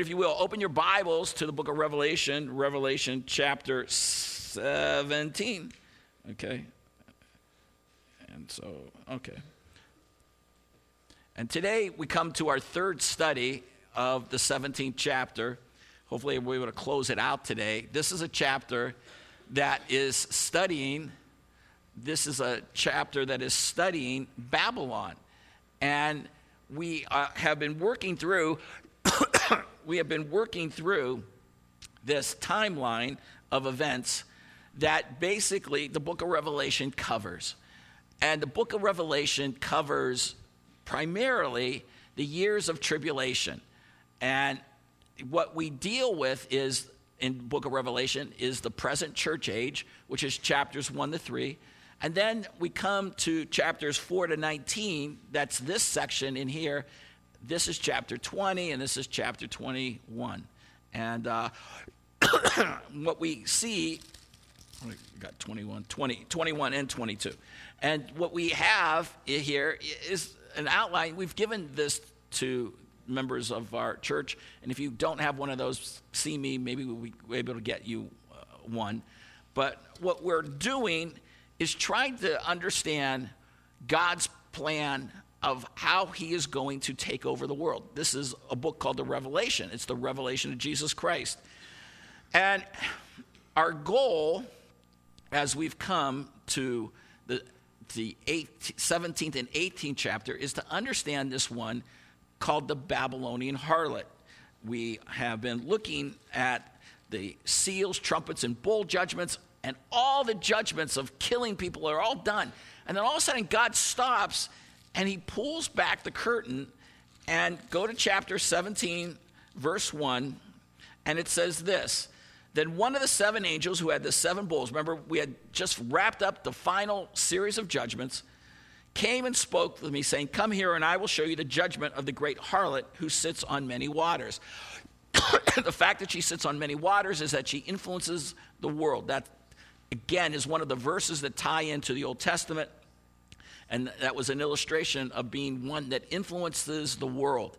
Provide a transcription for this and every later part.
If you will, open your Bibles to the book of Revelation, Revelation chapter 17. Okay. And so, okay. And today we come to our third study of the 17th chapter. Hopefully, we'll be able to close it out today. This is a chapter that is studying, this is a chapter that is studying Babylon. And we uh, have been working through we have been working through this timeline of events that basically the book of Revelation covers. And the book of Revelation covers primarily the years of tribulation. And what we deal with is in book of Revelation is the present church age, which is chapters 1 to 3. And then we come to chapters 4 to 19, that's this section in here, this is chapter 20 and this is chapter 21. And uh, what we see, we got 21, 20, 21 and 22. And what we have here is an outline. We've given this to members of our church. And if you don't have one of those, see me. Maybe we'll be able to get you uh, one. But what we're doing is trying to understand God's plan of how he is going to take over the world. This is a book called The Revelation, it's the revelation of Jesus Christ. And our goal, as we've come to the, the 17th and 18th chapter, is to understand this one called the Babylonian harlot. We have been looking at the seals, trumpets, and bowl judgments, and all the judgments of killing people are all done. And then all of a sudden, God stops and he pulls back the curtain and go to chapter 17, verse 1, and it says this Then one of the seven angels who had the seven bowls, remember, we had just wrapped up the final series of judgments, came and spoke with me, saying, Come here, and I will show you the judgment of the great harlot who sits on many waters. the fact that she sits on many waters is that she influences the world. That, again, is one of the verses that tie into the Old Testament and that was an illustration of being one that influences the world.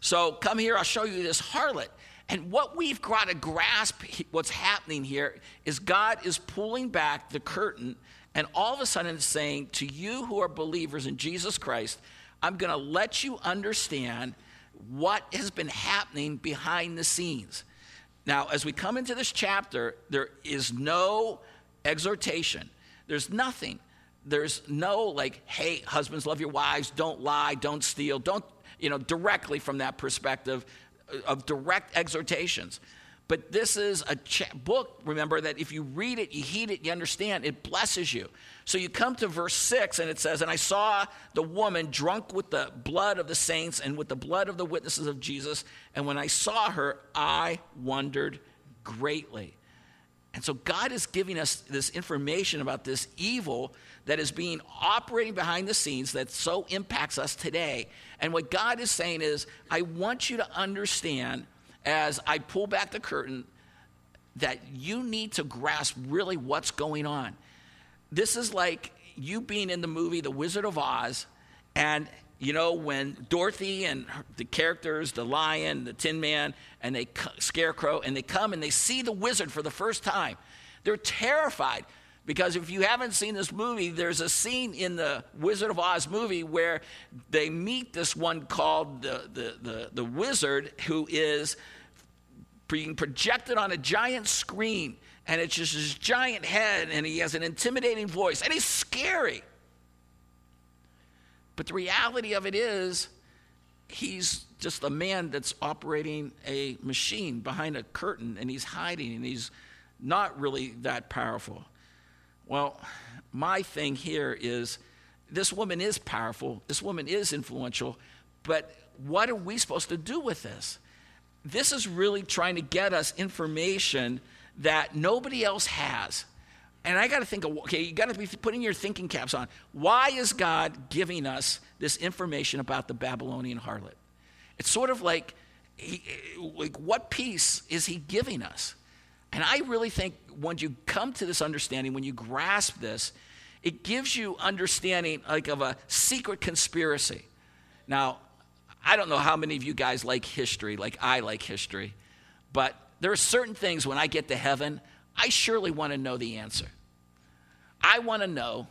So come here, I'll show you this harlot. And what we've got to grasp, what's happening here, is God is pulling back the curtain, and all of a sudden saying to you who are believers in Jesus Christ, I'm going to let you understand what has been happening behind the scenes. Now, as we come into this chapter, there is no exhortation, there's nothing there's no like, hey, husbands, love your wives, don't lie, don't steal, don't, you know, directly from that perspective of direct exhortations. But this is a ch- book, remember, that if you read it, you heed it, you understand, it blesses you. So you come to verse 6, and it says, And I saw the woman drunk with the blood of the saints and with the blood of the witnesses of Jesus. And when I saw her, I wondered greatly. And so God is giving us this information about this evil that is being operating behind the scenes that so impacts us today. And what God is saying is, I want you to understand as I pull back the curtain that you need to grasp really what's going on. This is like you being in the movie The Wizard of Oz, and you know when Dorothy and the characters, the lion, the Tin Man, and they scarecrow, and they come and they see the wizard for the first time. They're terrified because if you haven't seen this movie, there's a scene in the Wizard of Oz movie where they meet this one called the, the, the, the wizard who is being projected on a giant screen. And it's just his giant head, and he has an intimidating voice, and he's scary. But the reality of it is, he's just a man that's operating a machine behind a curtain, and he's hiding, and he's not really that powerful. Well, my thing here is this woman is powerful, this woman is influential, but what are we supposed to do with this? This is really trying to get us information that nobody else has. And I got to think okay, you got to be putting your thinking caps on. Why is God giving us this information about the Babylonian harlot? It's sort of like, he, like what piece is he giving us? And I really think when you come to this understanding, when you grasp this, it gives you understanding like of a secret conspiracy. Now, I don't know how many of you guys like history, like I like history, but there are certain things when I get to heaven, I surely want to know the answer. I want to know,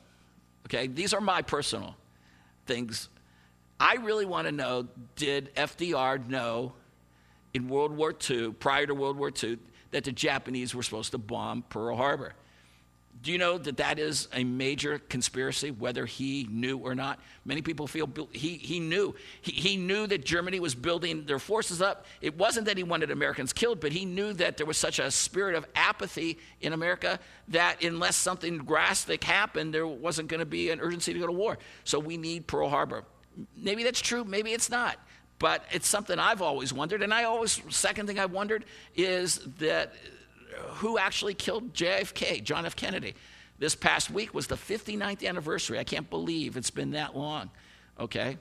okay, these are my personal things. I really want to know did FDR know in World War II, prior to World War II, that the Japanese were supposed to bomb Pearl Harbor? Do you know that that is a major conspiracy, whether he knew or not? Many people feel he, he knew. He, he knew that Germany was building their forces up. It wasn't that he wanted Americans killed, but he knew that there was such a spirit of apathy in America that unless something drastic happened, there wasn't going to be an urgency to go to war. So we need Pearl Harbor. Maybe that's true, maybe it's not. But it's something I've always wondered. And I always, second thing I've wondered is that who actually killed JFK, John F. Kennedy. This past week was the 59th anniversary. I can't believe it's been that long. Okay?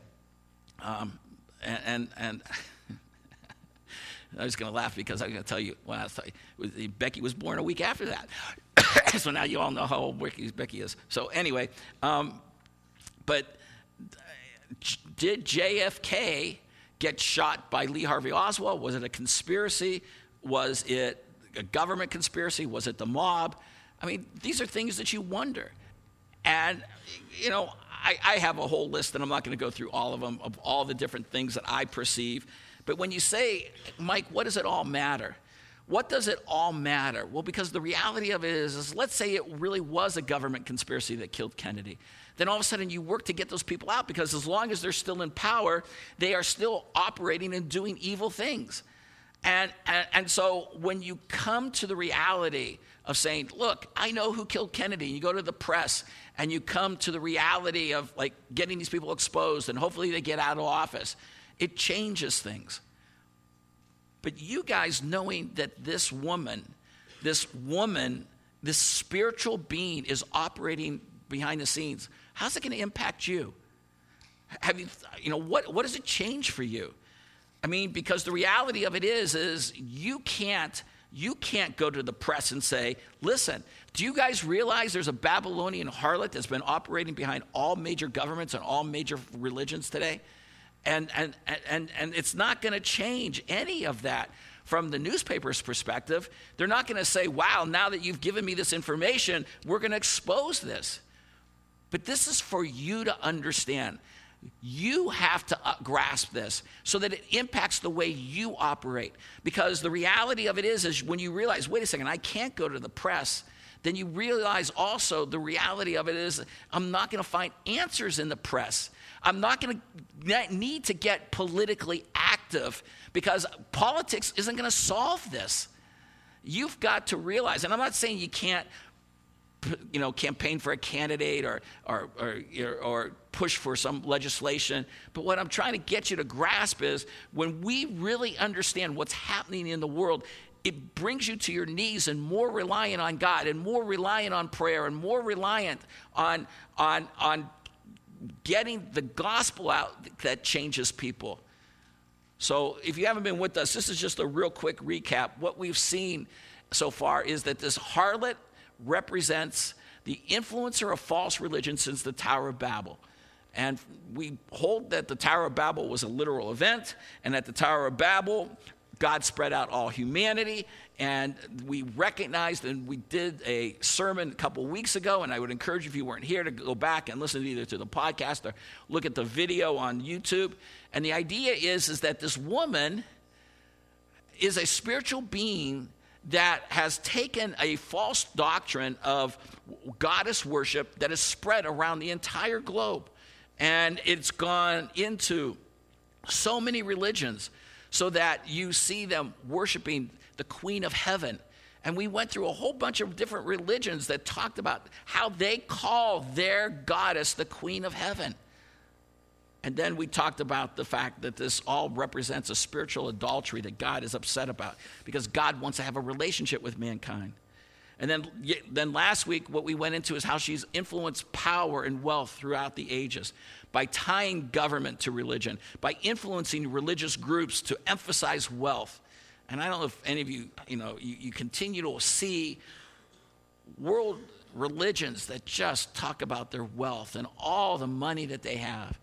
Um, and, and, and I was going to laugh because I'm going to tell you, well, I'll tell you, Becky was born a week after that. so now you all know how old Becky, is. So anyway, um, but did JFK get shot by Lee Harvey Oswald? Was it a conspiracy? Was it a government conspiracy? Was it the mob? I mean, these are things that you wonder. And, you know, I, I have a whole list, and I'm not going to go through all of them, of all the different things that I perceive. But when you say, Mike, what does it all matter? What does it all matter? Well, because the reality of it is, is let's say it really was a government conspiracy that killed Kennedy. Then all of a sudden you work to get those people out because as long as they're still in power, they are still operating and doing evil things. And, and, and, so when you come to the reality of saying, look, I know who killed Kennedy, you go to the press and you come to the reality of like getting these people exposed and hopefully they get out of office, it changes things. But you guys knowing that this woman, this woman, this spiritual being is operating behind the scenes, how's it going to impact you? Have you, you know, what, what does it change for you? I mean, because the reality of it is, is you can't, you can't go to the press and say, listen, do you guys realize there's a Babylonian harlot that's been operating behind all major governments and all major religions today? And, and, and, and it's not going to change any of that from the newspaper's perspective. They're not going to say, wow, now that you've given me this information, we're going to expose this. But this is for you to understand. You have to uh, grasp this so that it impacts the way you operate. Because the reality of it is, is when you realize, wait a second, I can't go to the press, then you realize also the reality of it is, I'm not going to find answers in the press. I'm not going to need to get politically active because politics isn't going to solve this. You've got to realize, and I'm not saying you can't you know, campaign for a candidate or, or, or, or, push for some legislation. But what I'm trying to get you to grasp is when we really understand what's happening in the world, it brings you to your knees and more reliant on God and more reliant on prayer and more reliant on, on, on getting the gospel out that changes people. So if you haven't been with us, this is just a real quick recap. What we've seen so far is that this harlot represents the influencer of false religion since the Tower of Babel. And we hold that the Tower of Babel was a literal event, and at the Tower of Babel, God spread out all humanity. And we recognized, and we did a sermon a couple weeks ago, and I would encourage you, if you weren't here, to go back and listen either to the podcast or look at the video on YouTube. And the idea is, is that this woman is a spiritual being that has taken a false doctrine of goddess worship that is spread around the entire globe. And it's gone into so many religions so that you see them worshiping the Queen of Heaven. And we went through a whole bunch of different religions that talked about how they call their goddess the Queen of Heaven. And then we talked about the fact that this all represents a spiritual adultery that God is upset about because God wants to have a relationship with mankind. And then, then last week, what we went into is how she's influenced power and wealth throughout the ages by tying government to religion, by influencing religious groups to emphasize wealth. And I don't know if any of you, you know, you, you continue to see world religions that just talk about their wealth and all the money that they have.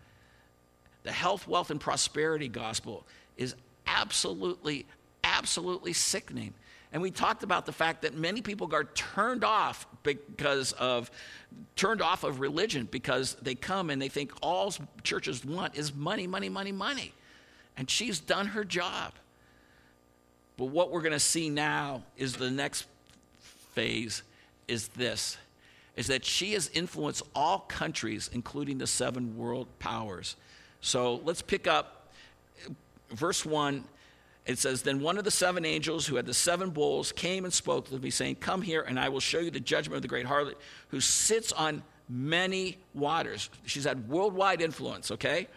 The health, wealth, and prosperity gospel is absolutely, absolutely sickening. And we talked about the fact that many people are turned off because of turned off of religion because they come and they think all churches want is money, money, money, money. And she's done her job. But what we're going to see now is the next phase is this is that she has influenced all countries including the seven world powers. So let's pick up verse 1 it says, Then one of the seven angels who had the seven bowls came and spoke to me, saying, Come here, and I will show you the judgment of the great harlot who sits on many waters. She's had worldwide influence, okay?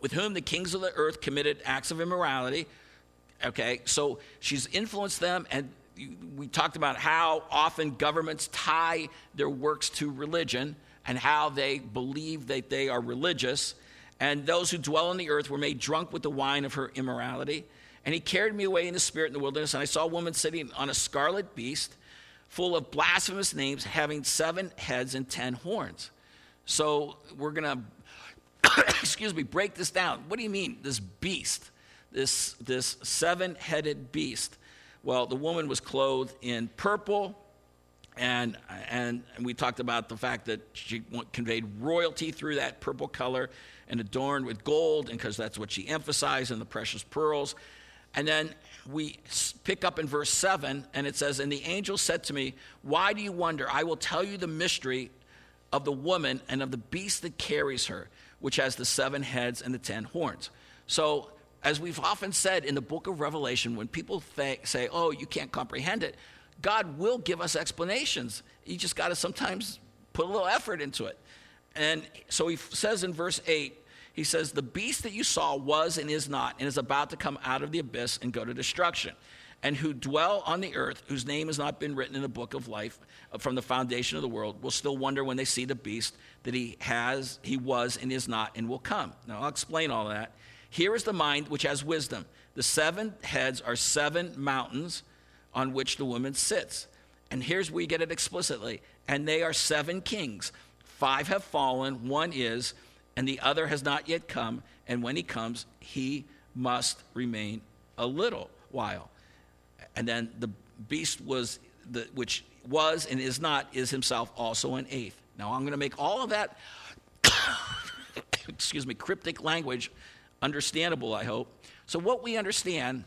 With whom the kings of the earth committed acts of immorality. Okay, so she's influenced them, and we talked about how often governments tie their works to religion and how they believe that they are religious. And those who dwell on the earth were made drunk with the wine of her immorality. And he carried me away in the spirit in the wilderness, and I saw a woman sitting on a scarlet beast full of blasphemous names, having seven heads and ten horns. So we're to, excuse me, break this down. What do you mean, this beast? This, this seven headed beast. Well, the woman was clothed in purple, and, and, we talked about the fact that she conveyed royalty through that purple color and adorned with gold, and because that's what she emphasized, and the precious pearls. And then we pick up in verse 7, and it says, And the angel said to me, Why do you wonder? I will tell you the mystery of the woman and of the beast that carries her, which has the seven heads and the ten horns. So, as we've often said in the book of Revelation, when people th- say, Oh, you can't comprehend it, God will give us explanations. You just got to sometimes put a little effort into it. And so he says in verse 8, he says, The beast that you saw was and is not, and is about to come out of the abyss and go to destruction, and who dwell on the earth, whose name has not been written in the book of life uh, from the foundation of the world, will still wonder when they see the beast that he has, he was, and is not, and will come. Now I'll explain all that. Here is the mind which has wisdom. The seven heads are seven mountains on which the woman sits. And here's where you get it explicitly. And they are seven kings. Five have fallen, one is, and the other has not yet come. And when he comes, he must remain a little while. And then the beast was, the, which was and is not, is himself also an eighth. Now I'm going to make all of that, excuse me, cryptic language understandable, I hope. So, what we understand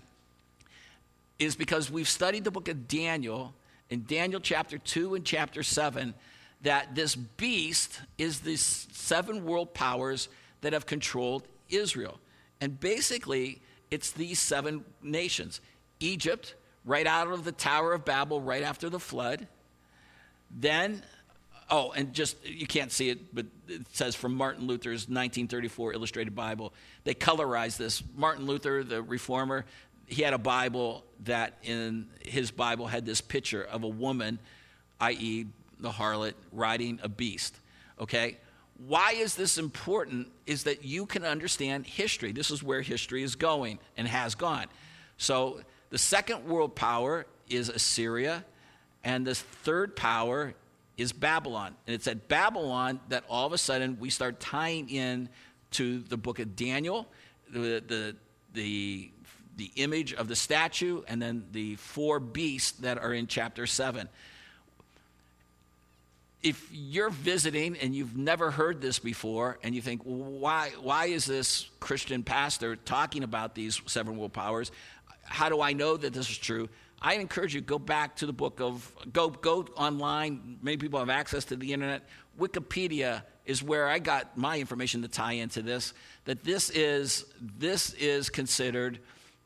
is because we've studied the book of Daniel, in Daniel chapter 2 and chapter 7, that this beast is the seven world powers that have controlled Israel. And basically, it's these seven nations Egypt, right out of the Tower of Babel, right after the flood. Then, oh, and just, you can't see it, but it says from Martin Luther's 1934 Illustrated Bible. They colorized this. Martin Luther, the reformer, he had a Bible that in his Bible had this picture of a woman, i.e., the harlot riding a beast. Okay? Why is this important? Is that you can understand history. This is where history is going and has gone. So the second world power is Assyria, and the third power is Babylon. And it's at Babylon that all of a sudden we start tying in to the book of Daniel, the, the, the, the image of the statue, and then the four beasts that are in chapter 7 if you're visiting and you've never heard this before and you think why why is this christian pastor talking about these seven world powers how do i know that this is true? I encourage you go back to the book of go go online. Many people have access to the internet. Wikipedia is where i got my information to tie into this that this is this is considered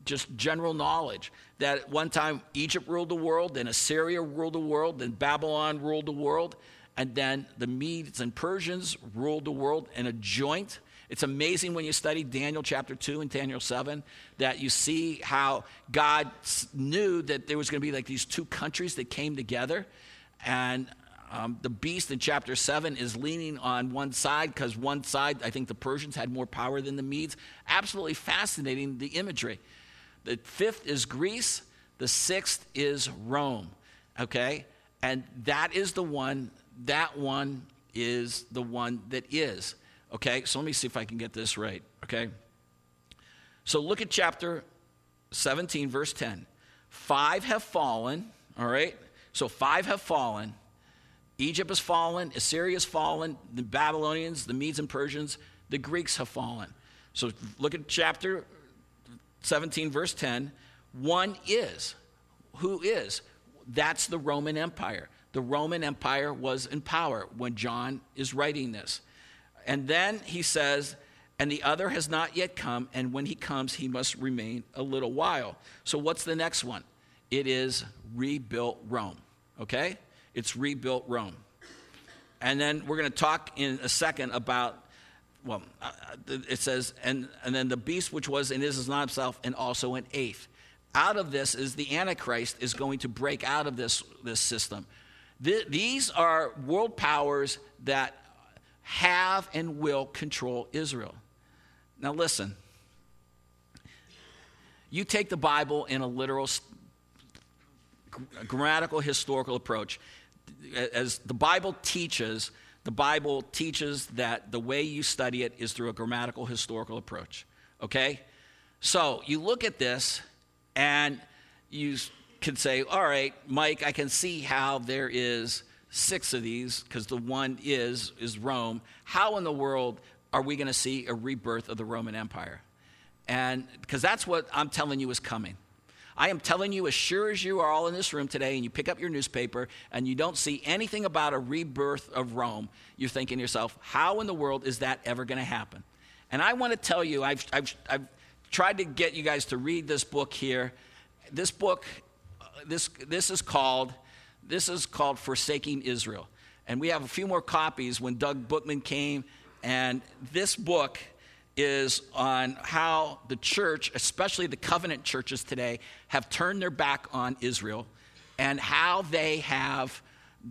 just general knowledge that at one time egypt ruled the world then assyria ruled the world then babylon ruled the world and then the Medes and Persians ruled the world in a joint. It's amazing when you study Daniel chapter 2 and Daniel 7 that you see how God knew that there was going to be like these two countries that came together. And um, the beast in chapter 7 is leaning on one side because one side, I think the Persians had more power than the Medes. Absolutely fascinating, the imagery. The fifth is Greece, the sixth is Rome. Okay? And that is the one that one is the one that is. Okay, so let me see if I can get this right. Okay, so look at chapter 17, verse 10. Five have fallen, all right? So five have fallen. Egypt has fallen, Assyria has fallen, the Babylonians, the Medes and Persians, the Greeks have fallen. So look at chapter 17, verse 10. One is. Who is? That's the Roman Empire. The Roman Empire was in power when John is writing this. And then he says, and the other has not yet come, and when he comes, he must remain a little while. So, what's the next one? It is rebuilt Rome, okay? It's rebuilt Rome. And then we're going to talk in a second about, well, uh, it says, and, and then the beast which was and is, is not himself, and also an eighth. Out of this is the Antichrist is going to break out of this, this system. these are world powers that have and will control Israel. Now, listen. You take the Bible in a literal, grammatical, historical approach. As the Bible teaches, the Bible teaches that the way you study it is through a grammatical, historical approach. Okay? So you look at this and you can say, all right, Mike, I can see how there is six of these because the one is is Rome. How in the world are we going to see a rebirth of the Roman Empire? And because that's what I'm telling you is coming. I am telling you, as sure as you are all in this room today and you pick up your newspaper and you don't see anything about a rebirth of Rome, you're thinking to yourself, how in the world is that ever going to happen? And I want to tell you, I've, I've, I've tried to get you guys to read this book here. This book, this, this is called this is called Forsaking Israel. And we have a few more copies when Doug Bookman came. And this book is on how the church, especially the covenant churches today, have turned their back on Israel and how they have,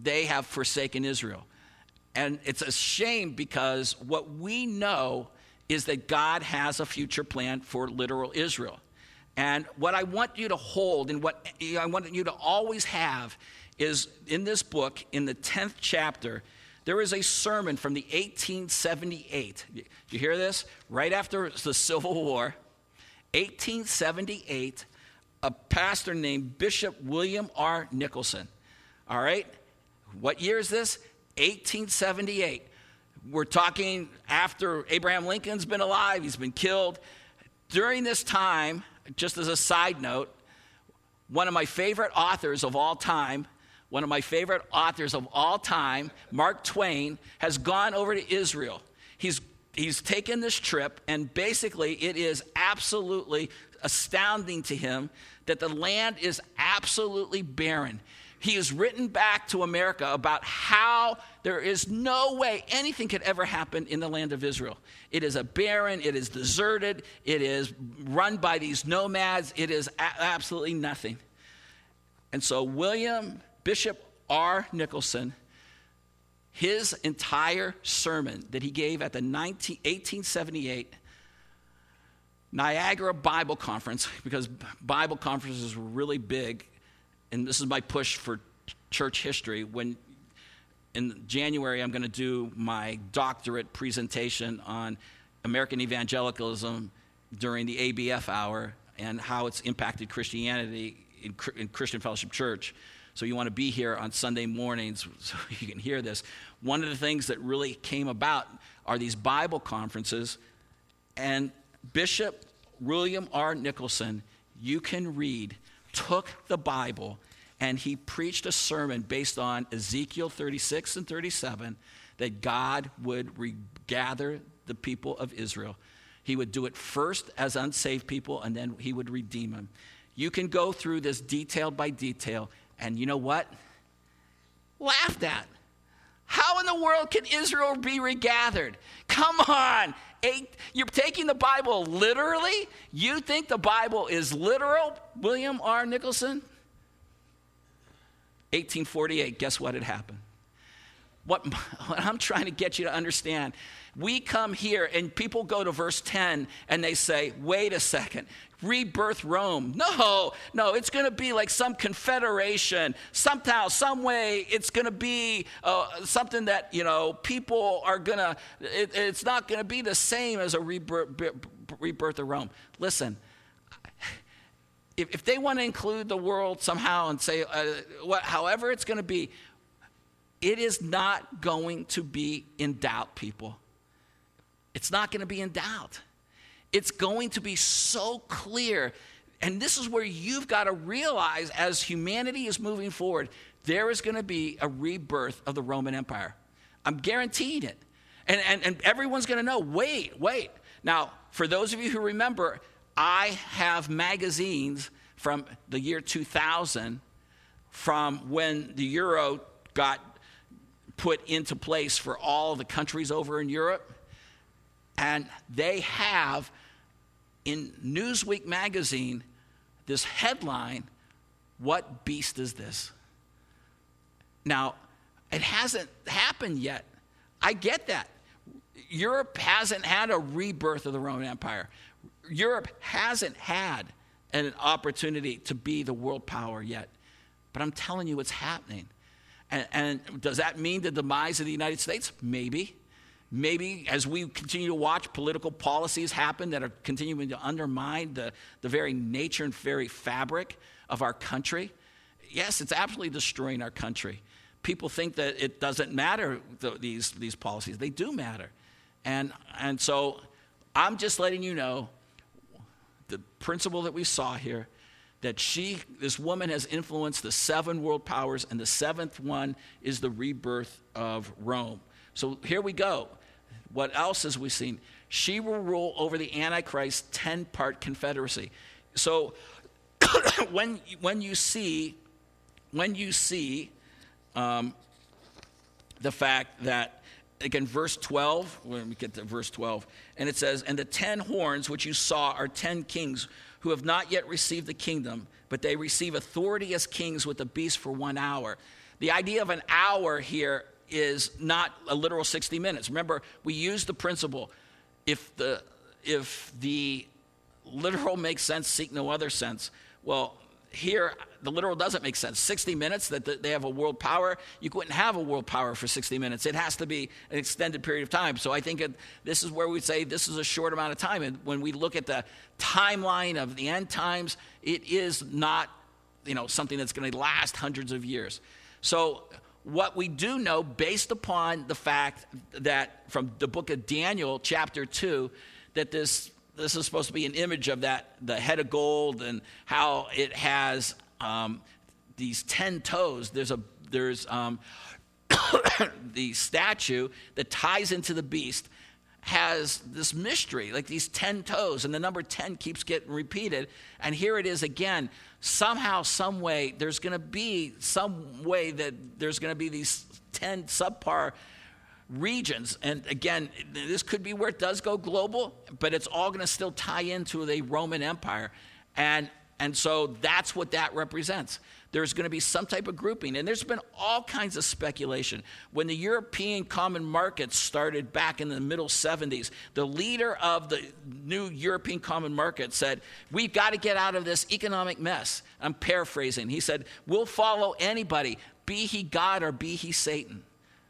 they have forsaken Israel. And it's a shame because what we know is that God has a future plan for literal Israel. And what I want you to hold and what I want you to always have is in this book, in the 10th chapter, there is a sermon from the 1878. You hear this? Right after the Civil War, 1878, a pastor named Bishop William R. Nicholson. All right? What year is this? 1878. We're talking after Abraham Lincoln's been alive, he's been killed. During this time, just as a side note, one of my favorite authors of all time, one of my favorite authors of all time, Mark Twain, has gone over to Israel. He's, he's taken this trip, and basically, it is absolutely astounding to him that the land is absolutely barren. He has written back to America about how there is no way anything could ever happen in the land of Israel. It is a barren, it is deserted, it is run by these nomads, it is a- absolutely nothing. And so, William Bishop R. Nicholson, his entire sermon that he gave at the 19, 1878 Niagara Bible Conference, because Bible conferences were really big, and this is my push for church history. When in January, I'm going to do my doctorate presentation on American evangelicalism during the ABF hour and how it's impacted Christianity in, in Christian Fellowship Church. So you want to be here on Sunday mornings so you can hear this. One of the things that really came about are these Bible conferences. And Bishop William R. Nicholson, you can read, took the Bible and he preached a sermon based on Ezekiel 36 and 37 that God would regather the people of Israel. He would do it first as unsaved people, and then he would redeem them. You can go through this detail by detail and you know what? Laughed at. How in the world can Israel be regathered? Come on. Eight, you're taking the Bible literally? You think the Bible is literal, William R. Nicholson? 1848, guess what had happened? what, what I'm trying to get you to understand, we come here and people go to verse 10 and they say, wait a second, rebirth Rome. No, no, it's going to be like some confederation. Somehow, some way, it's going to be uh, something that, you know, people are going to, it, it's not going to be the same as a rebirth, rebirth of Rome. Listen, if, if they want to include the world somehow and say, uh, what, however it's going to be, it is not going to be in doubt, people. It's not going to be in doubt. It's going to be so clear. And this is where you've got to realize as humanity is moving forward, there is going to be a rebirth of the Roman Empire. I'm guaranteeing it. And, and, and everyone's going to know wait, wait. Now, for those of you who remember, I have magazines from the year 2000 from when the euro got put into place for all the countries over in Europe. And they have in Newsweek magazine this headline What beast is this? Now, it hasn't happened yet. I get that. Europe hasn't had a rebirth of the Roman Empire. Europe hasn't had an opportunity to be the world power yet. But I'm telling you, it's happening. And, and, does that mean the demise of the United States? Maybe. Maybe as we continue to watch political policies happen that are continuing to undermine the, the very nature and very fabric of our country. Yes, it's absolutely destroying our country. People think that it doesn't matter, these, these policies. They do matter. And, and so I'm just letting you know the principle that we saw here that she, this woman, has influenced the seven world powers, and the seventh one is the rebirth of Rome. So here we go. What else has we seen? She will rule over the Antichrist 10 part confederacy. So when, when you see, when you see um, the fact that, again, verse 12, when we get to verse 12, and it says, And the ten horns which you saw are ten kings who have not yet received the kingdom, but they receive authority as kings with the beast for one hour. The idea of an hour here is not a literal 60 minutes. Remember, we use the principle if the, if the literal makes sense, seek no other sense. Well, here, the literal doesn't make sense. 60 minutes that they have a world power, you couldn't have a world power for 60 minutes. It has to be an extended period of time. So I think it, this is where we say this is a short amount of time. And when we look at the timeline of the end times, it is not you know, something that's going to last hundreds of years. So what we do know, based upon the fact that from the book of Daniel, chapter 2, that this this is supposed to be an image of that the head of gold and how it has um, these ten toes. There's a there's um, the statue that ties into the beast has this mystery, like these 10 toes, and the number 10 keeps getting repeated. And here it is again. Somehow, some way, there's going to be some way that there's going to be these 10 subpar regions. And again, this could be where it does go global, but it's all going to still tie into the Roman Empire. And, and so that's what that represents. There's going to be some type of grouping. And there's been all kinds of speculation. When the European common market started back in the middle 70s, the leader of the new European common market said, We've got to get out of this economic mess. I'm paraphrasing. He said, We'll follow anybody, be he God or be he Satan.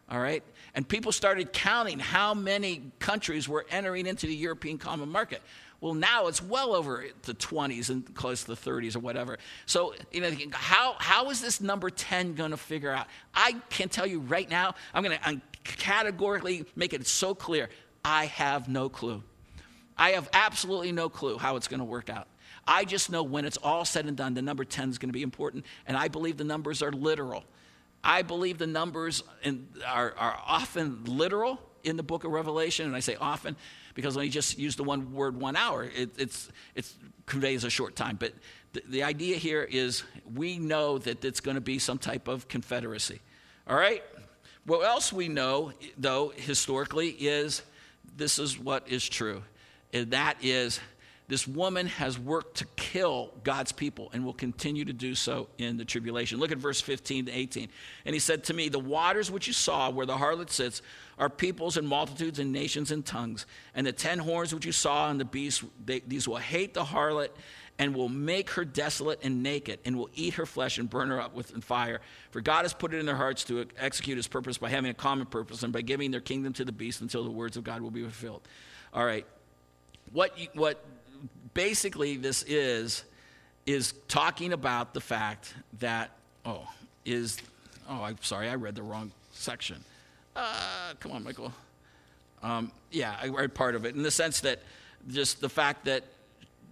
All right? And people started counting how many countries were entering into the European common market. Well, now it's well over the 20s and close to the 30s or whatever. So, you know, how, how is this number 10 going to figure out? I can tell you right now, I'm going to categorically make it so clear I have no clue. I have absolutely no clue how it's going to work out. I just know when it's all said and done, the number 10 is going to be important, and I believe the numbers are literal. I believe the numbers in, are, are often literal in the book of Revelation, and I say often because when you just use the one word one hour, it it's, it's conveys a short time. But the, the idea here is we know that it's going to be some type of confederacy. All right? What else we know, though, historically, is this is what is true. And that is this woman has worked to kill God's people and will continue to do so in the tribulation. Look at verse 15 to 18. And he said to me, The waters which you saw where the harlot sits are peoples and multitudes and nations and tongues. And the ten horns which you saw on the beast, they, these will hate the harlot and will make her desolate and naked, and will eat her flesh and burn her up with fire. For God has put it in their hearts to execute his purpose by having a common purpose and by giving their kingdom to the beast until the words of God will be fulfilled. All right. What, what basically this is, is talking about the fact that, oh, is, oh, I'm sorry, I read the wrong section. Uh, come on, Michael. Um, yeah, I read part of it in the sense that just the fact that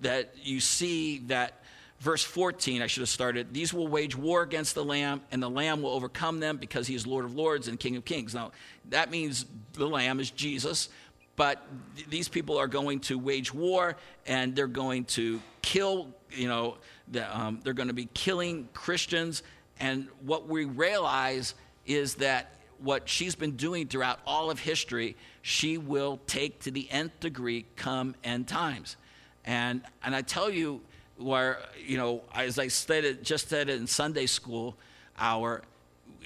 that you see that verse 14 i should have started these will wage war against the lamb and the lamb will overcome them because he is lord of lords and king of kings now that means the lamb is jesus but th- these people are going to wage war and they're going to kill you know the, um, they're going to be killing christians. And what we realize is that what she's been doing throughout all of history she will take to the nth degree come end times. And, and I tell you, where, you know, as I stated, just said in Sunday school hour,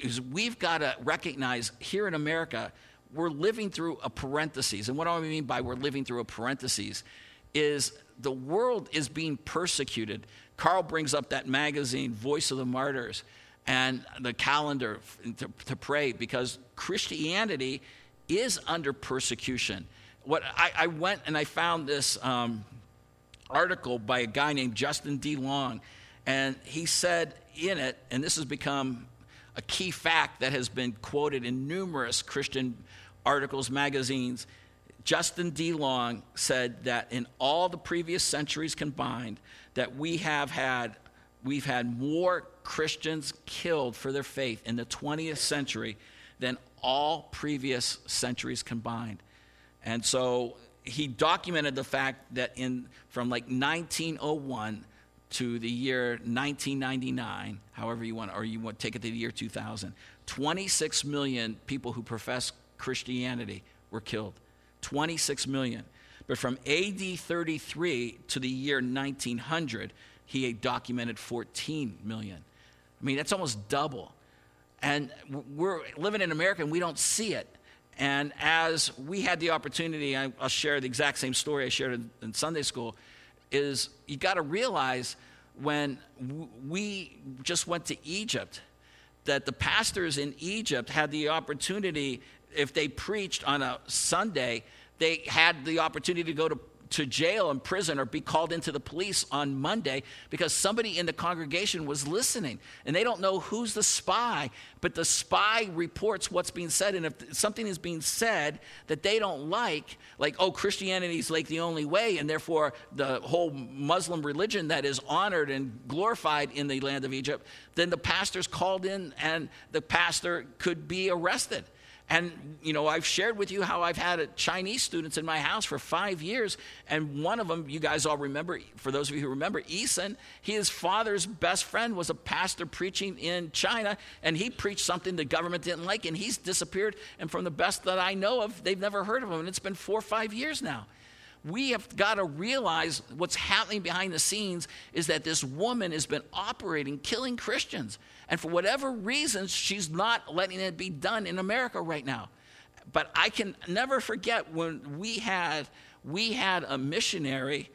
is we've got to recognize here in America, we're living through a parenthesis. And what do I mean by we're living through a parenthesis? Is the world is being persecuted. Carl brings up that magazine, Voice of the Martyrs, and the calendar to, to pray because Christianity is under persecution. What I, I went and I found this. Um, article by a guy named Justin D. Long, and he said in it, and this has become a key fact that has been quoted in numerous Christian articles, magazines. Justin D. Long said that in all the previous centuries combined, that we have had we've had more Christians killed for their faith in the 20th century than all previous centuries combined. And so he documented the fact that in from like 1901 to the year 1999, however you want, or you want to take it to the year 2000, 26 million people who profess Christianity were killed. 26 million. But from AD 33 to the year 1900, he documented 14 million. I mean, that's almost double. And we're living in America and we don't see it. And as we had the opportunity, I, will share the exact same story I shared in, in Sunday school, is you got to realize when we just went to Egypt, that the pastors in Egypt had the opportunity, if they preached on a Sunday, they had the opportunity to go to to jail and prison or be called into the police on Monday because somebody in the congregation was listening. And they don't know who's the spy, but the spy reports what's being said. And if something is being said that they don't like, like, oh, Christianity is like the only way, and therefore the whole Muslim religion that is honored and glorified in the land of Egypt, then the pastor's called in and the pastor could be arrested. And, you know, I've shared with you how I've had Chinese students in my house for five years. And one of them, you guys all remember, for those of you who remember, Eason, his father's best friend was a pastor preaching in China. And he preached something the government didn't like, and he's disappeared. And from the best that I know of, they've never heard of him. And it's been four or five years now we have got to realize what's happening behind the scenes is that this woman has been operating, killing Christians. And for whatever reasons, she's not letting it be done in America right now. But I can never forget when we had, we had a missionary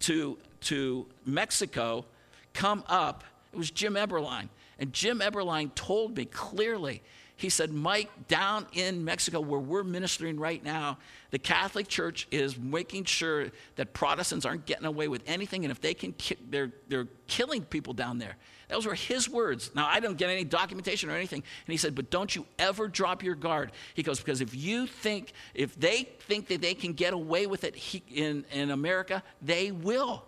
to, to Mexico come up. It was Jim Eberline. And Jim Eberline told me clearly he said, Mike, down in Mexico where we're ministering right now, the Catholic Church is making sure that Protestants aren't getting away with anything. And if they can, they're, they're killing people down there. Those were his words. Now, I don't get any documentation or anything. And he said, but don't you ever drop your guard. He goes, because if you think, if they think that they can get away with it in, in America, they will.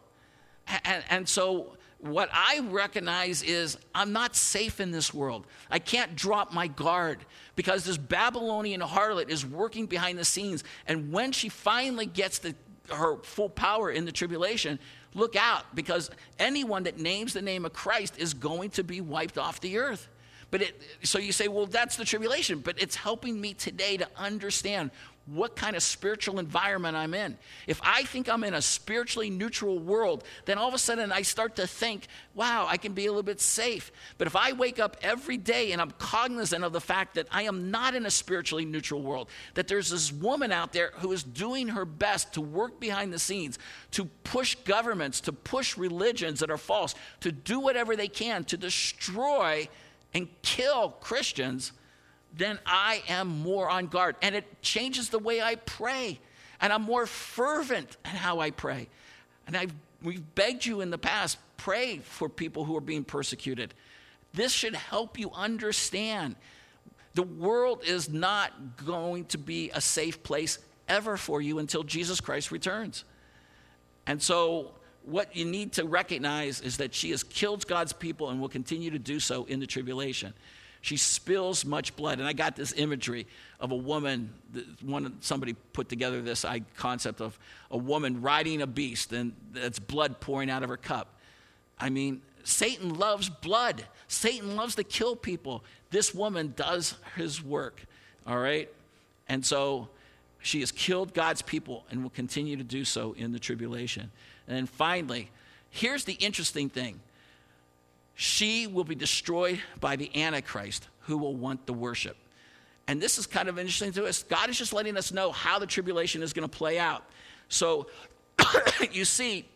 And, and so what I recognize is I'm not safe in this world. I can't drop my guard because this Babylonian harlot is working behind the scenes. And when she finally gets the, her full power in the tribulation, look out because anyone that names the name of Christ is going to be wiped off the earth. But it, so you say, well, that's the tribulation, but it's helping me today to understand what kind of spiritual environment I'm in. If I think I'm in a spiritually neutral world, then all of a sudden I start to think, wow, I can be a little bit safe. But if I wake up every day and I'm cognizant of the fact that I am not in a spiritually neutral world, that there's this woman out there who is doing her best to work behind the scenes, to push governments, to push religions that are false, to do whatever they can to destroy and kill Christians then I am more on guard. And it changes the way I pray. And I'm more fervent in how I pray. And I've, we've begged you in the past pray for people who are being persecuted. This should help you understand the world is not going to be a safe place ever for you until Jesus Christ returns. And so, what you need to recognize is that she has killed God's people and will continue to do so in the tribulation. She spills much blood. And I got this imagery of a woman, one, somebody put together this concept of a woman riding a beast and that's blood pouring out of her cup. I mean, Satan loves blood. Satan loves to kill people. This woman does his work, all right? And so she has killed God's people and will continue to do so in the tribulation. And then finally, here's the interesting thing she will be destroyed by the Antichrist who will want the worship. And this is kind of interesting to us. God is just letting us know how the tribulation is going to play out. So you see,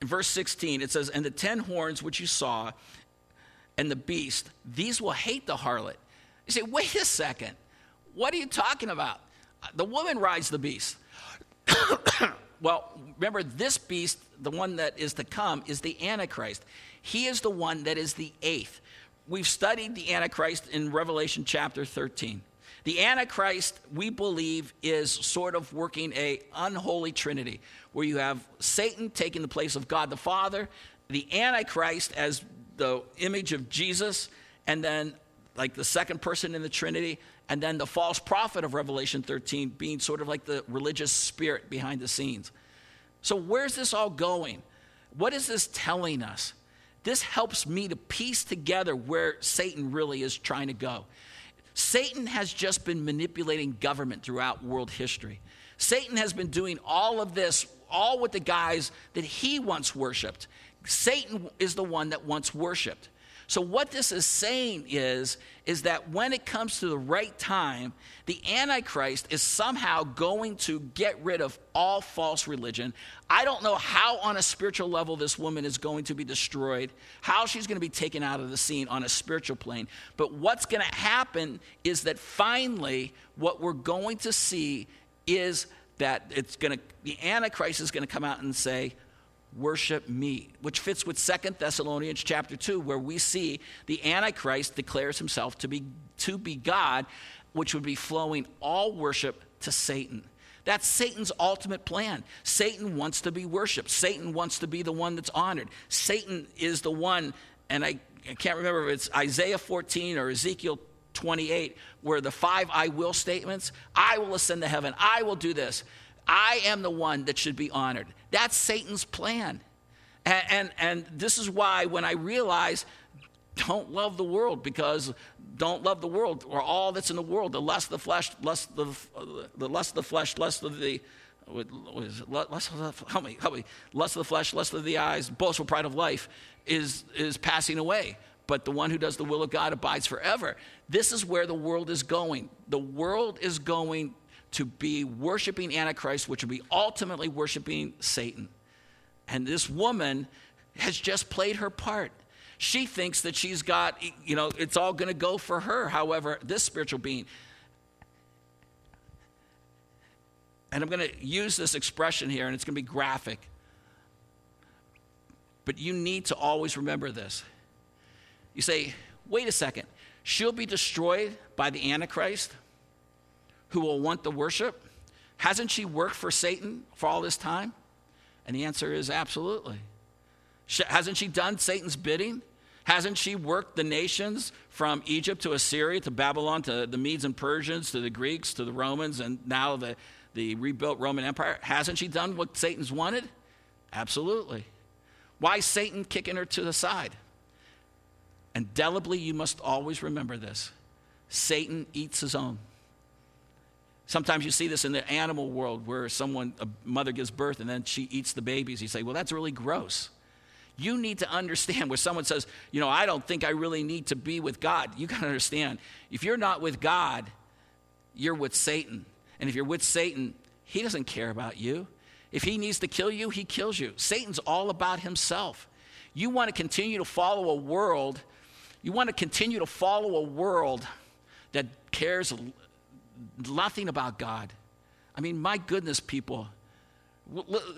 in verse 16, it says, And the ten horns which you saw, and the beast, these will hate the harlot. You say, wait a second. What are you talking about? The woman rides the beast. well, remember, this beast, the one that is to come, is the Antichrist. He is the one that is the eighth. We've studied the Antichrist in Revelation chapter 13. The Antichrist, we believe, is sort of working a unholy trinity, where you have Satan taking the place of God the Father, the Antichrist as the image of Jesus, and then like the second person in the Trinity, and then the false prophet of Revelation 13 being sort of like the religious spirit behind the scenes. So, where's this all going? What is this telling us? This helps me to piece together where Satan really is trying to go. Satan has just been manipulating government throughout world history. Satan has been doing all of this, all with the guys that he once worshiped. Satan is the one that once worshiped. So what this is saying is is that when it comes to the right time, the antichrist is somehow going to get rid of all false religion. I don't know how on a spiritual level this woman is going to be destroyed, how she's going to be taken out of the scene on a spiritual plane. But what's going to happen is that finally what we're going to see is that it's going to the antichrist is going to come out and say worship me which fits with Second thessalonians chapter 2 where we see the antichrist declares himself to be to be god which would be flowing all worship to satan. That's satan's ultimate plan. Satan wants to be worshiped satan wants to be the one that's honored. Satan is the one and i, I can't remember if it's isaiah 14 or ezekiel 28 where the five i will statements i will ascend to heaven. I will do this I am the one that should be honored. That's Satan's plan. And, and, and, this is why when I realize don't love the world because don't love the world or all that's in the world the lust of the flesh lust of the, the lust of the flesh lust of the lust of the, help me, help me. Lust of the flesh, lust of the eyes, boastful pride of life is, is passing away. But the one who does the will of God abides forever. This is where the world is going. The world is going to be worshiping Antichrist, which will be ultimately worshiping Satan. And this woman has just played her part. She thinks that she's got, you know, it's all going to go for her. However, this spiritual being, and I'm going to use this expression here, and it's going to be graphic. But you need to always remember this. You say, wait a second, she'll be destroyed by the Antichrist? Who will want the worship? Hasn't she worked for Satan for all this time? And the answer is absolutely. Hasn't she done Satan's bidding? Hasn't she worked the nations from Egypt to Assyria to Babylon to the Medes and Persians to the Greeks to the Romans and now the, the rebuilt Roman Empire? Hasn't she done what Satan's wanted? Absolutely. Why Satan kicking her to the side? Indelibly, you must always remember this Satan eats his own. Sometimes you see this in the animal world where someone, a mother gives birth and then she eats the babies. You say, well, that's really gross. You need to understand where someone says, you know, I don't think I really need to be with God. You got to understand, if you're not with God, you're with Satan. And if you're with Satan, he doesn't care about you. If he needs to kill you, he kills you. Satan's all about himself. You want to continue to follow a world, you want to continue to follow a world that cares nothing about God. I mean, my goodness, people.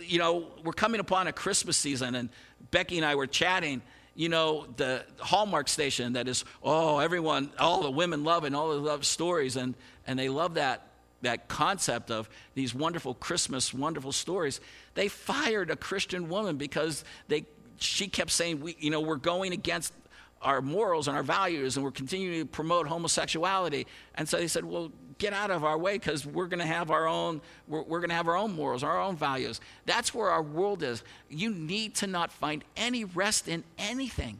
You know, we're coming upon a Christmas season, and Becky and I were chatting. You know, the Hallmark station that is, oh, everyone, all the women love and all the love stories, and, and they love that that concept of these wonderful Christmas, wonderful stories, they fired a Christian woman because they, she kept saying, we, you know, we're going against our morals and our values and we're continuing to promote homosexuality. And so they said, well, get out of our way because we're going to have our own, we're, we're going to have our own morals, our own values. That's where our world is. You need to not find any rest in anything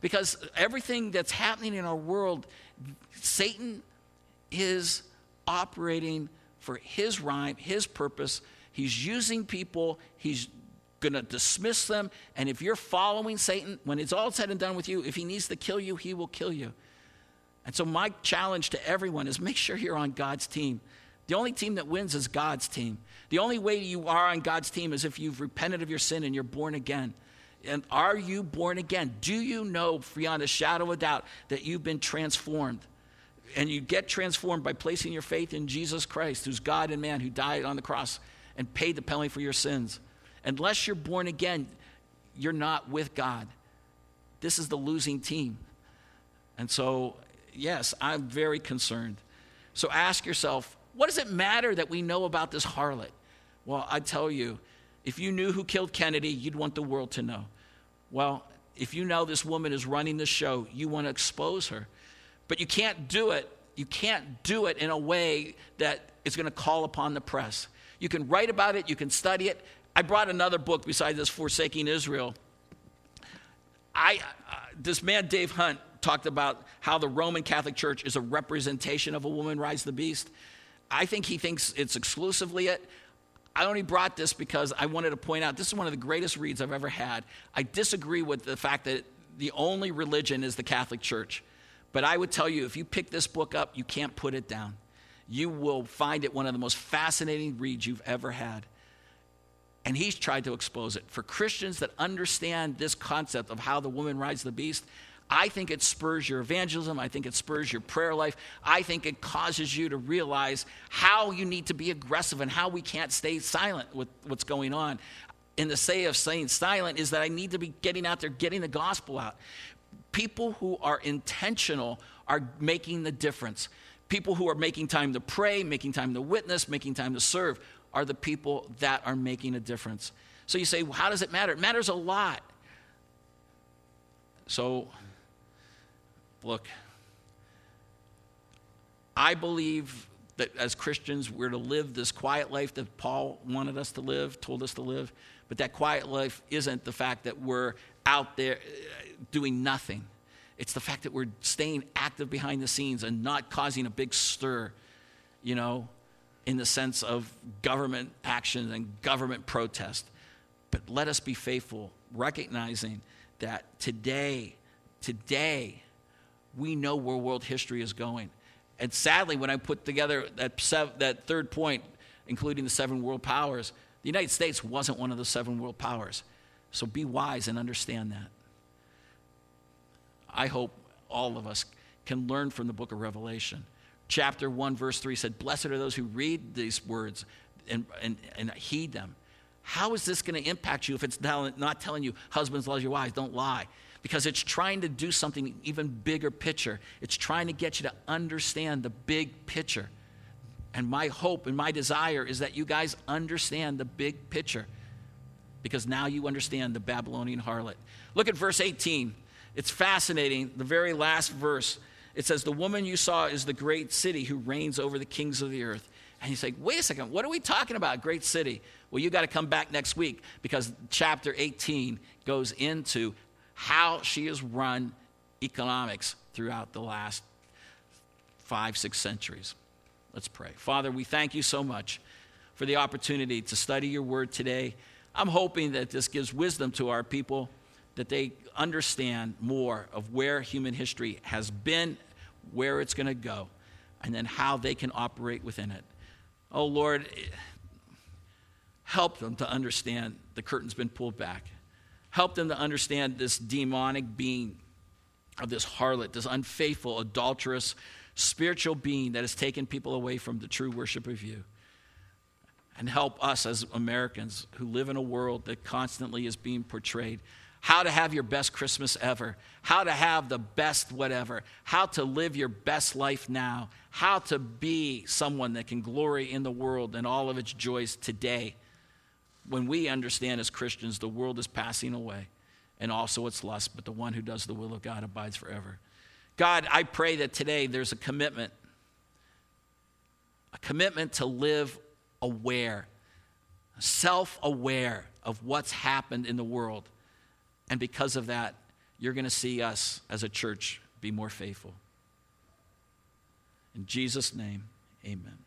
because everything that's happening in our world, Satan is operating for his rhyme, his purpose. He's using people, he's going to dismiss them. And if you're following Satan, when it's all said and done with you, if he needs to kill you, he will kill you. And so, my challenge to everyone is make sure you're on God's team. The only team that wins is God's team. The only way you are on God's team is if you've repented of your sin and you're born again. And are you born again? Do you know beyond a shadow of doubt that you've been transformed? And you get transformed by placing your faith in Jesus Christ, who's God and man, who died on the cross and paid the penalty for your sins. Unless you're born again, you're not with God. This is the losing team. And so, yes, I'm very concerned. So ask yourself, what does it matter that we know about this harlot? Well, I tell you, if you knew who killed Kennedy, you'd want the world to know. Well, if you know this woman is running the show, you want to expose her. But you can't do it. You can't do it in a way that is going to call upon the press. You can write about it, you can study it. I brought another book besides this, Forsaking Israel. I, uh, this man, Dave Hunt, talked about how the Roman Catholic Church is a representation of a woman rides the beast. I think he thinks it's exclusively it. I only brought this because I wanted to point out this is one of the greatest reads I've ever had. I disagree with the fact that the only religion is the Catholic Church. But I would tell you, if you pick this book up, you can't put it down. You will find it one of the most fascinating reads you've ever had. And he's tried to expose it. For Christians that understand this concept of how the woman rides the beast, I think it spurs your evangelism. I think it spurs your prayer life. I think it causes you to realize how you need to be aggressive and how we can't stay silent with what's going on. And the say of staying silent is that I need to be getting out there, getting the gospel out. People who are intentional are making the difference. People who are making time to pray, making time to witness, making time to serve are the people that are making a difference. So you say, well, how does it matter? It matters a lot. So, look, I believe that as Christians, we're to live this quiet life that Paul wanted us to live, told us to live. But that quiet life isn't the fact that we're out there uh, doing nothing. It's the fact that we're staying active behind the scenes and not causing a big stir, you know, in the sense of government action and government protest. But let us be faithful, recognizing that today, today, we know where world history is going. And sadly, when I put together that, sev- that third point, including the seven world powers, the United States wasn't one of the seven world powers. So be wise and understand that. I hope all of us can learn from the book of Revelation. Chapter 1, verse 3 said, Blessed are those who read these words and, and, and heed them. How is this going to impact you if it's not telling you, husbands, love your wives, don't lie? Because it's trying to do something even bigger picture. It's trying to get you to understand the big picture. And my hope and my desire is that you guys understand the big picture because now you understand the Babylonian harlot. Look at verse 18. It's fascinating. The very last verse, it says, The woman you saw is the great city who reigns over the kings of the earth. And you say, wait a second, what are we talking about, great city? Well, you got to come back next week because chapter 18 goes into how she has run economics throughout the last five, six centuries. Let's pray. Father, we thank you so much for the opportunity to study your word today. I'm hoping that this gives wisdom to our people, that they understand more of where human history has been, where it's going to go, and then how they can operate within it. Oh, Lord, help them to understand the curtain's been pulled back. Help them to understand this demonic being of this harlot, this unfaithful, adulterous, spiritual being that has taken people away from the true worship of you. And help us as Americans who live in a world that constantly is being portrayed how to have your best Christmas ever, how to have the best whatever, how to live your best life now, how to be someone that can glory in the world and all of its joys today. When we understand as Christians the world is passing away and also its lust, but the one who does the will of God abides forever. God, I pray that today there's a commitment, a commitment to live aware, self aware of what's happened in the world. And because of that, you're going to see us as a church be more faithful. In Jesus' name, amen.